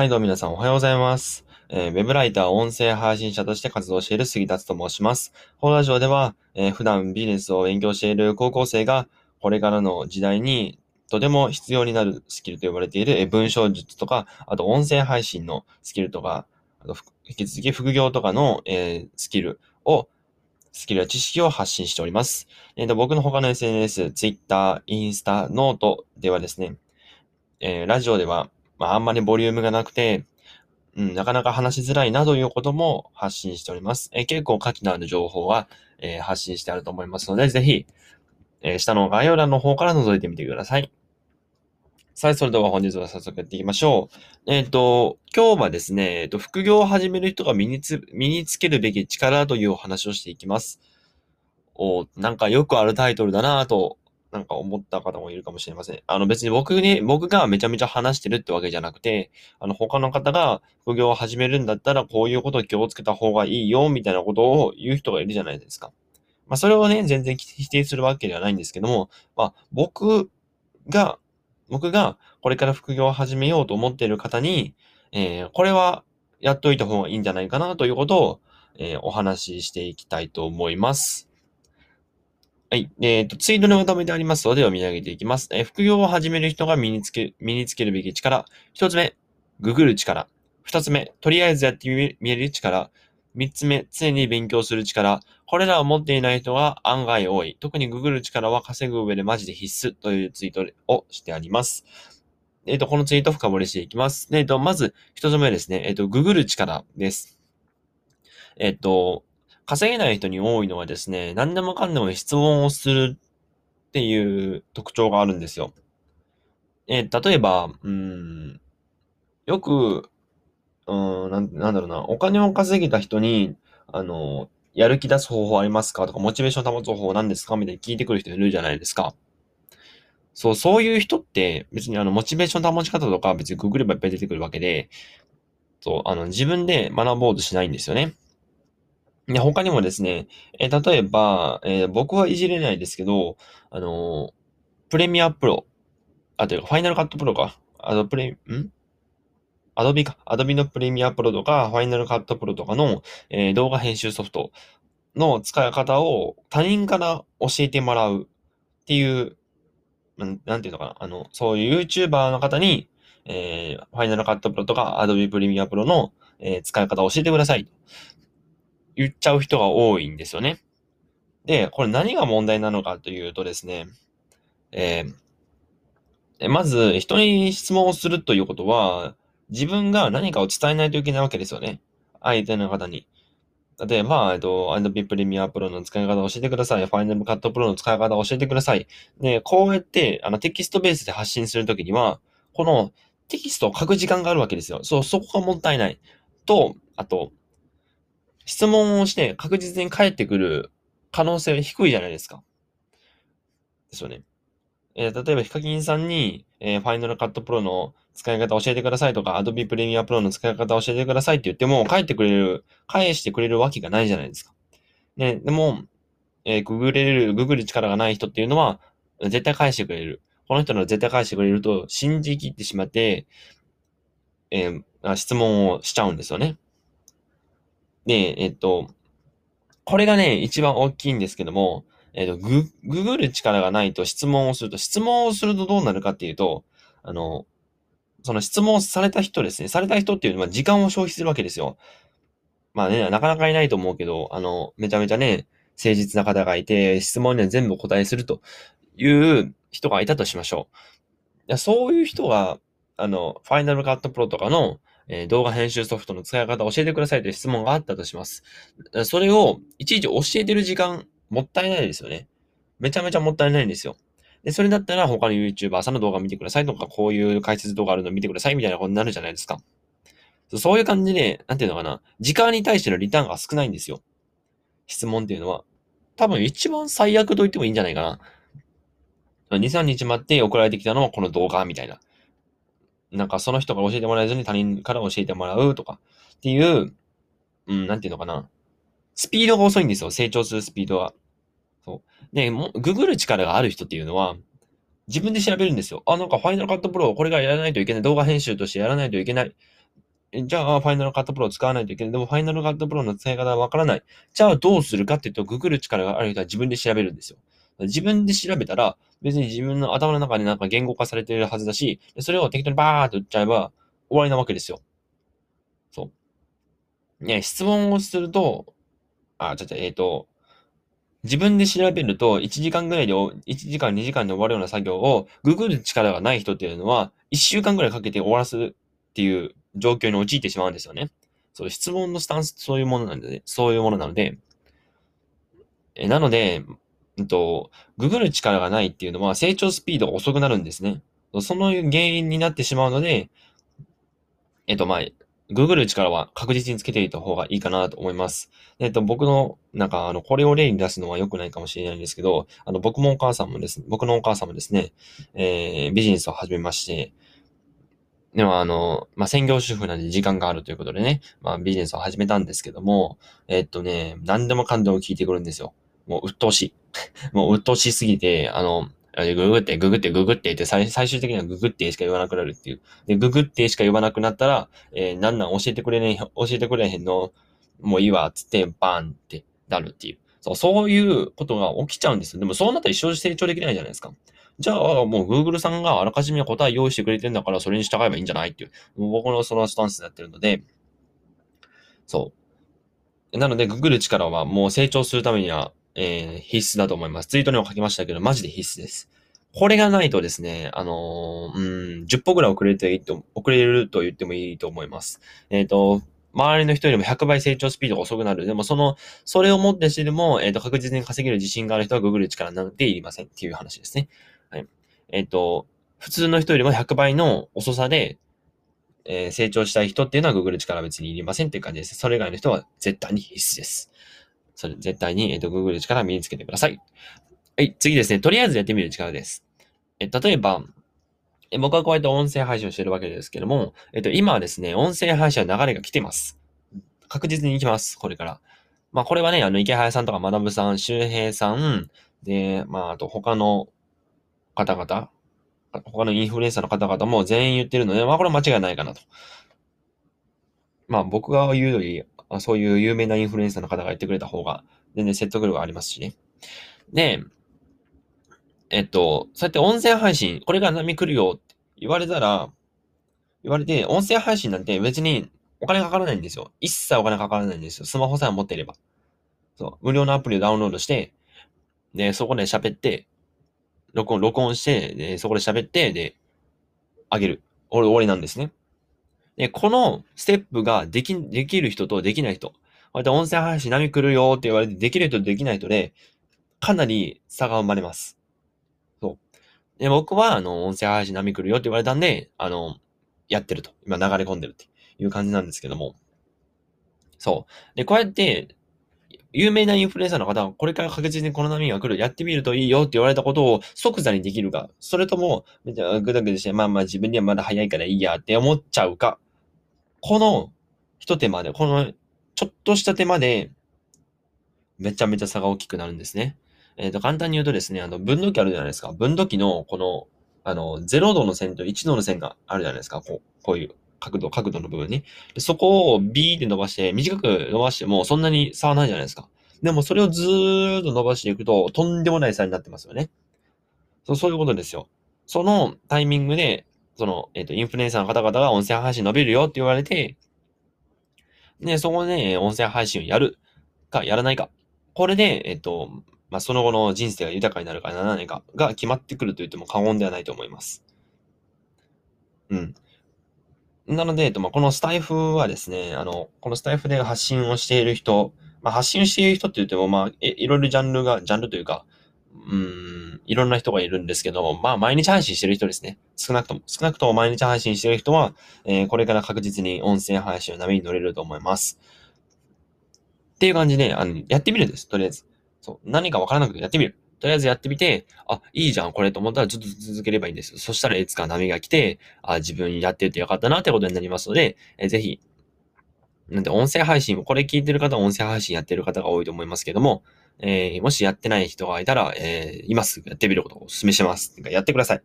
はい、どうも皆さんおはようございます。えーウェブライター、音声配信者として活動している杉達と申します。このラジオでは、えー普段ビジネスを勉強している高校生が、これからの時代にとても必要になるスキルと呼ばれているえー文章術とか、あと音声配信のスキルとか、あと引き続き副業とかの、えースキルを、スキルや知識を発信しております。えーと僕の他の SNS、Twitter、インスタ、ノートではですね、えーラジオでは、まあ、あんまりボリュームがなくて、うん、なかなか話しづらいなということも発信しております。えー結構価値のある情報は、えー発信してあると思いますので、ぜひ、えー下の概要欄の方から覗いてみてください。さあ、それでは本日は早速やっていきましょう。えっ、と、今日はですね、えっ、と、副業を始める人が身につ、身につけるべき力というお話をしていきます。おなんかよくあるタイトルだなぁと、なんか思った方もいるかもしれません。あの別に僕に、僕がめちゃめちゃ話してるってわけじゃなくて、あの他の方が副業を始めるんだったらこういうことを気をつけた方がいいよ、みたいなことを言う人がいるじゃないですか。まあそれをね、全然否定するわけではないんですけども、まあ僕が、僕がこれから副業を始めようと思っている方に、えーこれはやっといた方がいいんじゃないかなということを、えーお話ししていきたいと思います。はい。えっ、と、ツイートのまとめてありますので読み上げていきます。えー副業を始める人が身につけ、身につけるべき力。一つ目、ググる力。二つ目、とりあえずやってみる力。三つ目、常に勉強する力。これらを持っていない人が案外多い。特にググる力は稼ぐ上でマジで必須というツイートをしてあります。えっ、と、このツイート深掘りしていきます。えっ、と、まず、一つ目ですね。えっ、と、ググる力です。えっ、と、稼げない人に多いのはですね、何でもかんでも質問をするっていう特徴があるんですよ。えー例えば、うん、よく、うんなん、なんだろうな、お金を稼げた人に、あの、やる気出す方法ありますか？とか、モチベーション保つ方法何ですか？みたいに聞いてくる人いるじゃないですか。そう、そういう人って、別にあの、モチベーション保ち方とか別にググればいっぱい出てくるわけで、そう、あの、自分で学ぼうとしないんですよね。で、他にもですね、えー例えば、えー僕はいじれないですけど、あのープレミアプロ、あ、というか、ファイナルカットプロか。あの、プレ、ん？アドビか。アドビのプレミアプロとか、ファイナルカットプロとかの、え動画編集ソフトの使い方を他人から教えてもらうっていう、なんていうのかな。あの、そういう YouTuber の方に、えーファイナルカットプロとか、アドビプレミアプロの、えー使い方を教えてください。言っちゃう人が多いんですよね。で、これ何が問題なのかというとですね、えーまず、人に質問をするということは、自分が何かを伝えないといけないわけですよね。相手の方に。例えば、えっと、Adobe Premiere Pro の使い方を教えてください。Final Cut Pro の使い方を教えてください。で、こうやって、あの、テキストベースで発信するときには、このテキストを書く時間があるわけですよ。そう、そこがもったいない。と、あと、質問をして確実に返ってくる可能性は低いじゃないですか。ですよね。えー例えば、ヒカキンさんに、えー、Final Cut Pro の使い方教えてくださいとか、Adobe Premiere Pro の使い方教えてくださいって言っても、返ってくれる、返してくれるわけがないじゃないですか。ね、でも、えー、ググれる、ググる力がない人っていうのは、絶対返してくれる。この人の絶対返してくれると信じきってしまって、えー質問をしちゃうんですよね。で、えっと、これがね、一番大きいんですけども、えっと、グ、ググる力がないと質問をすると、質問をするとどうなるかっていうと、あの、その質問された人ですね。された人っていうのは時間を消費するわけですよ。まあね、なかなかいないと思うけど、あの、めちゃめちゃね、誠実な方がいて、質問には全部答えするという人がいたとしましょう。いやそういう人が、あの、ファイナルカットプロとかの、えー動画編集ソフトの使い方を教えてくださいという質問があったとします。それをいちいち教えてる時間もったいないですよね。めちゃめちゃもったいないんですよ。で、それだったら他の YouTuber さんの動画見てくださいとか、こういう解説動画あるの見てくださいみたいなことになるじゃないですか。そういう感じで、なんていうのかな。時間に対してのリターンが少ないんですよ。質問っていうのは。多分一番最悪と言ってもいいんじゃないかな。2、3日待って送られてきたのはこの動画みたいな。なんかその人が教えてもらえずに他人から教えてもらうとかっていう、うん、なんていうのかな。スピードが遅いんですよ。成長するスピードは。そう。で、もググる力がある人っていうのは、自分で調べるんですよ。あ、なんかファイナルカットプロを、これがやらないといけない。動画編集としてやらないといけない。じゃあ、ファイナルカットプロを使わないといけない。でも、ファイナルカットプロの使い方はわからない。じゃあ、どうするかっていうと、ググる力がある人は自分で調べるんですよ。自分で調べたら、別に自分の頭の中でなんか言語化されてるはずだし、それを適当にバーっと打っちゃえば終わりなわけですよ。そう。ね、質問をすると、あ、ちょっと、えっ、ー、と、自分で調べると1時間ぐらいで、1時間2時間で終わるような作業をググる力がない人っていうのは1週間ぐらいかけて終わらすっていう状況に陥ってしまうんですよね。そう、質問のスタンスそういうものなんで、そういうものなので、えなので、うんと、ググる力がないっていうのは成長スピードが遅くなるんですね。その原因になってしまうので、えっと、まあ、ググる力は確実につけていた方がいいかなと思います。えっと、僕の、なんか、あの、これを例に出すのは良くないかもしれないんですけど、あの、僕もお母さんもですね、僕のお母さんもですね、えー、ビジネスを始めまして、でも、あの、まあ、専業主婦なんで時間があるということでね、まあ、ビジネスを始めたんですけども、えっとね、何でもかんでも聞いてくるんですよ。もう、鬱陶しい。もう、鬱陶しすぎて、あの、ググって、ググって、ググってって最、最終的にはググってしか言わなくなるっていう。で、ググってしか言わなくなったら、えー、なんなん教えてくれねえ、教えてくれへんの、もういいわ、つって、バーンってなるっていう。そう、そういうことが起きちゃうんですよ。でもそうなったら一生成長できないじゃないですか。じゃあ、もう Google さんがあらかじめ答え用意してくれてんだから、それに従えばいいんじゃないっていう。もう僕のそのスタンスになってるので、そう。なので、ググる力はもう成長するためには、えー、必須だと思います。ツイートにも書きましたけど、マジで必須です。これがないとですね、あのー、うん、10歩ぐらい遅れていいと、遅れると言ってもいいと思います。えっ、ー、と、周りの人よりも100倍成長スピードが遅くなる。でも、その、それをもってしてでも、えっ、ー、と、確実に稼げる自信がある人はググる力なんていりませんっていう話ですね。はい。えっ、と、普通の人よりも100倍の遅さで、え、成長したい人っていうのはググる力は別にいりませんっていう感じです。それ以外の人は絶対に必須です。それ、絶対に、えっ、ー、と、ググる力身につけてください。はい、次ですね。とりあえずやってみる力です。え、例えば、え僕はこうやって音声配信をしてるわけですけども、えっと、今はですね、音声配信の流れが来てます。確実に行きます、これから。まあ、これはね、あの、池早さんとか学さん、周平さん、で、まあ、あと他の方々、他のインフルエンサーの方々も全員言ってるので、まあ、これは間違いないかなと。まあ、僕が言うより、あそういう有名なインフルエンサーの方が言ってくれた方が、全然説得力がありますしね。で、えっと、そうやって音声配信、これが波来るよって言われたら、言われて、音声配信なんて別にお金かからないんですよ。一切お金かからないんですよ。スマホさえ持っていれば。そう。無料のアプリをダウンロードして、で、そこで喋って、録音、録音して、で、そこで喋って、で、あげる。俺終わりなんですね。で、このステップができ、できる人とできない人。こうやって音声配信波来るよって言われて、できる人とできない人で、かなり差が生まれます。そうで、僕は、あの、音声配信波来るよって言われたんで、あの、やってると。今流れ込んでるっていう感じなんですけども。そう。で、こうやって、有名なインフルエンサーの方がこれから確実にこの波が来る、やってみるといいよって言われたことを即座にできるか、それとも、ぐだぐだして、まあまあ自分にはまだ早いからいいやって思っちゃうか、この一手間で、このちょっとした手間で、めちゃめちゃ差が大きくなるんですね。えっ、ー、と、簡単に言うとですね、あの、分度器あるじゃないですか。分度器の、この、あの、0度の線と1度の線があるじゃないですか。こう、こういう角度、角度の部分に。でそこを B で伸ばして、短く伸ばしてもそんなに差はないじゃないですか。でもそれをずーっと伸ばしていくと、とんでもない差になってますよね。そうそういうことですよ。そのタイミングで、その、えっ、ー、と、インフルエンサーの方々が音声配信伸びるよって言われて、で、そこで、ね、音声配信をやるか、やらないか。これで、えっ、ー、と、まあ、その後の人生が豊かになるかならないかが決まってくると言っても過言ではないと思います。うん。なので、えっと、まあ、このスタイフはですね、あの、このスタイフで発信をしている人、まあ、発信している人って言っても、まあ、いろいろジャンルが、ジャンルというか、うん、いろんな人がいるんですけど、まあ、毎日配信してる人ですね。少なくとも、少なくとも毎日配信してる人は、えー、これから確実に音声配信の波に乗れると思います。っていう感じで、あの、やってみるんです、とりあえず。そう。何かわからなくてやってみる。とりあえずやってみて、あ、いいじゃん、これと思ったらずっと続ければいいんです。そしたらいつか波が来て、あ、自分やっててよかったなってことになりますので、えぜひ、なんで音声配信、これ聞いてる方は音声配信やってる方が多いと思いますけども、えー、もしやってない人がいたら、えー、今すぐやってみることをお勧めします。やってください。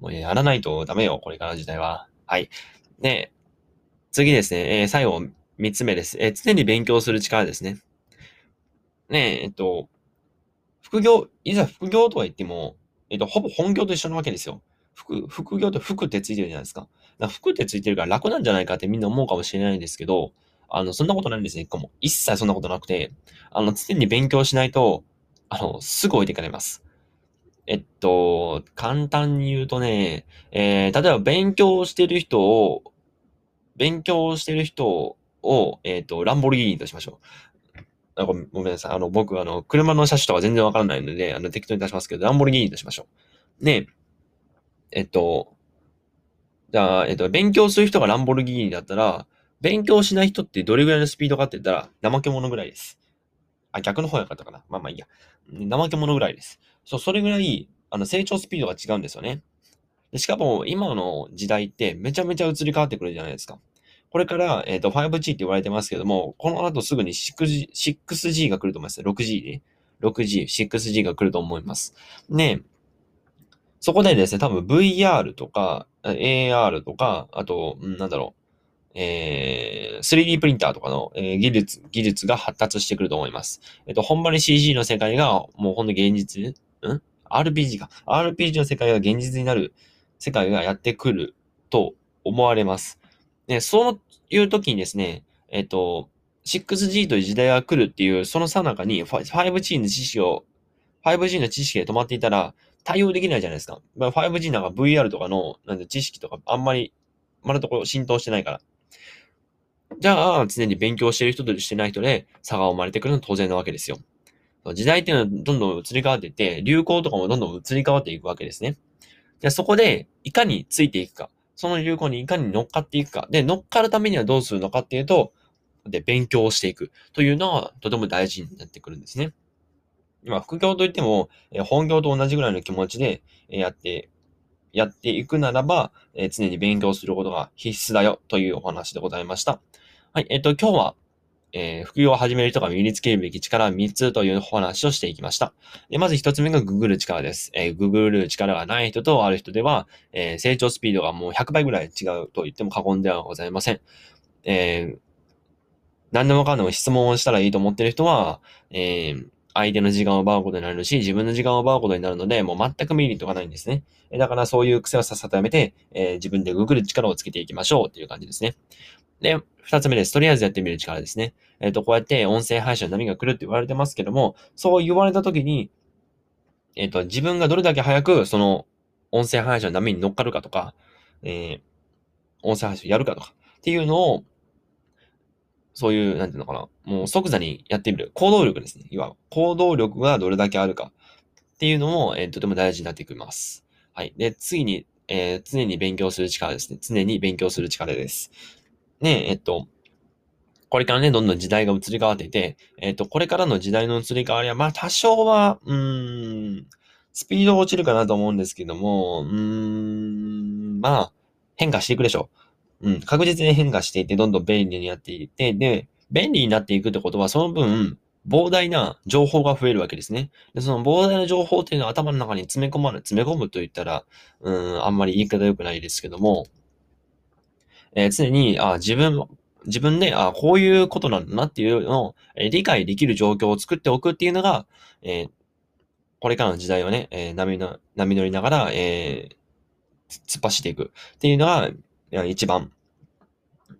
もうやらないとダメよ、これから時代は。はい。で、次ですね、えー、最後、三つ目です。えー、常に勉強する力ですね。ねえ、えっと、副業、いざ副業とは言っても、えっと、ほぼ本業と一緒なわけですよ。副、副業って服ってついてるじゃないですか。か服ってついてるから楽なんじゃないかってみんな思うかもしれないんですけど、あの、そんなことないんですね、一個も。一切そんなことなくて、あの、常に勉強しないと、あの、すぐ置いていかれます。えっと、簡単に言うとね、えー、例えば勉強してる人を、勉強してる人を、えっ、と、ランボルギーニとしましょう。あごめんなさい。あの、僕、あの、車の車種とか全然わからないので、あの、適当に出しますけど、ランボルギーニとしましょう。で、えっと、じゃあ、えっと、勉強する人がランボルギーニだったら、勉強しない人ってどれぐらいのスピードかって言ったら、怠け者ぐらいです。あ、逆の方やかったかな。まあまあいいや。怠け者ぐらいです。そう、それぐらい、あの、成長スピードが違うんですよね。でしかも、今の時代ってめちゃめちゃ移り変わってくるじゃないですか。これから、えっ、ー、と、5G って言われてますけども、この後すぐに 6G, 6G が来ると思います。6G で。6G、6G が来ると思います。ねそこでですね、多分 VR とか、AR とか、あと、なんだろう、えー、3D プリンターとかの、えー、技術、技術が発達してくると思います。えっ、と、ほんまに CG の世界が、もうほんと現実、ん ?RPG か。RPG の世界が現実になる世界がやってくると思われます。ね、そういう時にですね、えっ、と、6G という時代が来るっていう、そのさなかに 5G の知識を、5G の知識で止まっていたら対応できないじゃないですか。まあ、5G なんか VR とかのなんで知識とかあんまり、まだところ浸透してないから。じゃあ、常に勉強してる人としてない人で差が生まれてくるのは当然なわけですよ。時代っていうのはどんどん移り変わっていって、流行とかもどんどん移り変わっていくわけですね。じゃあそこで、いかについていくか。その流行にいかに乗っかっていくか。で、乗っかるためにはどうするのかっていうと、で、勉強をしていくというのはとても大事になってくるんですね。今、副業といっても、え本業と同じぐらいの気持ちで、やって、やっていくならば、え常に勉強することが必須だよというお話でございました。はい、えっ、と、今日は、えー、副業を始める人が身につけるべき力は3つというお話をしていきました。でまず1つ目がググる力です。えー、ググる力がない人とある人では、えー、成長スピードがもう100倍ぐらい違うと言っても過言ではございません。えー、何でもかんでも質問をしたらいいと思ってる人は、えー、相手の時間を奪うことになるし、自分の時間を奪うことになるので、もう全くメリットがないんですね。だからそういう癖をさっさとやめて、えー、自分でググる力をつけていきましょうっていう感じですね。で、二つ目です。とりあえずやってみる力ですね。えっ、ー、と、こうやって音声配信の波が来るって言われてますけども、そう言われたときに、えっ、ー、と、自分がどれだけ早くその音声配信の波に乗っかるかとか、えー、音声配信やるかとかっていうのを、そういう、なんていうのかな、もう即座にやってみる。行動力ですね。いわ、行動力がどれだけあるかっていうのも、えー、とても大事になってきます。はい。で、次に、えー、常に勉強する力ですね。常に勉強する力です。ねえ、っと、これからね、どんどん時代が移り変わっていて、えっと、これからの時代の移り変わりは、まあ、多少は、うーん、スピード落ちるかなと思うんですけども、うーん、まあ、変化していくでしょう。うん、確実に変化していて、どんどん便利になっていって、で、便利になっていくってことは、その分、膨大な情報が増えるわけですね。で、その膨大な情報っていうのは頭の中に詰め込まれ、詰め込むと言ったら、うん、あんまり言い方良くないですけども、えー、常に、あ、自分、自分で、あ、こういうことなんだなっていうのを、え、理解できる状況を作っておくっていうのが、え、これからの時代をね、え、波の、波乗りながら、え、突っ走っていくっていうのが、一番、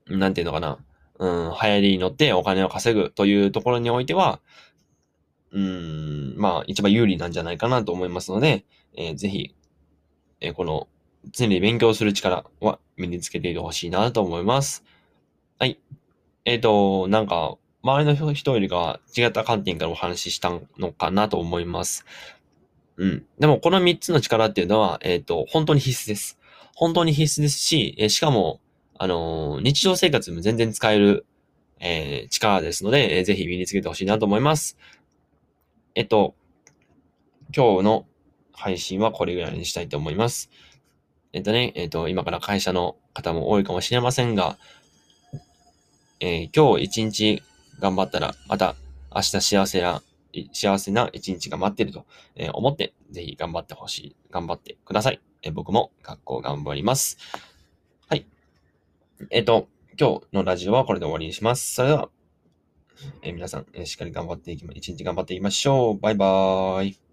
なんていうのかな、うん、流行りに乗ってお金を稼ぐというところにおいては、うん、まあ、一番有利なんじゃないかなと思いますので、えー、ぜひ、えー、この常に勉強する力は身につけていてほしいなと思います。はい。えっ、ー、と、なんか、周りの人よりか違った観点からお話ししたのかなと思います。うん。でも、この3つの力っていうのは、えっ、ー、と、本当に必須です。本当に必須ですし、えー、しかも、あの、日常生活でも全然使える、え、力ですので、えー、ぜひ身につけてほしいなと思います。えっと、今日の配信はこれぐらいにしたいと思います。えっとね、えっと、今から会社の方も多いかもしれませんが、えー、今日一日頑張ったら、また明日幸せな、幸せな一日が待ってると思って、ぜひ頑張ってほしい。頑張ってください。え、僕も学校頑張ります。はい。えっと、今日のラジオはこれで終わりにします。それでは、え、皆さん、え、しっかり頑張っていきま、一日頑張っていきましょう。バイバーイ。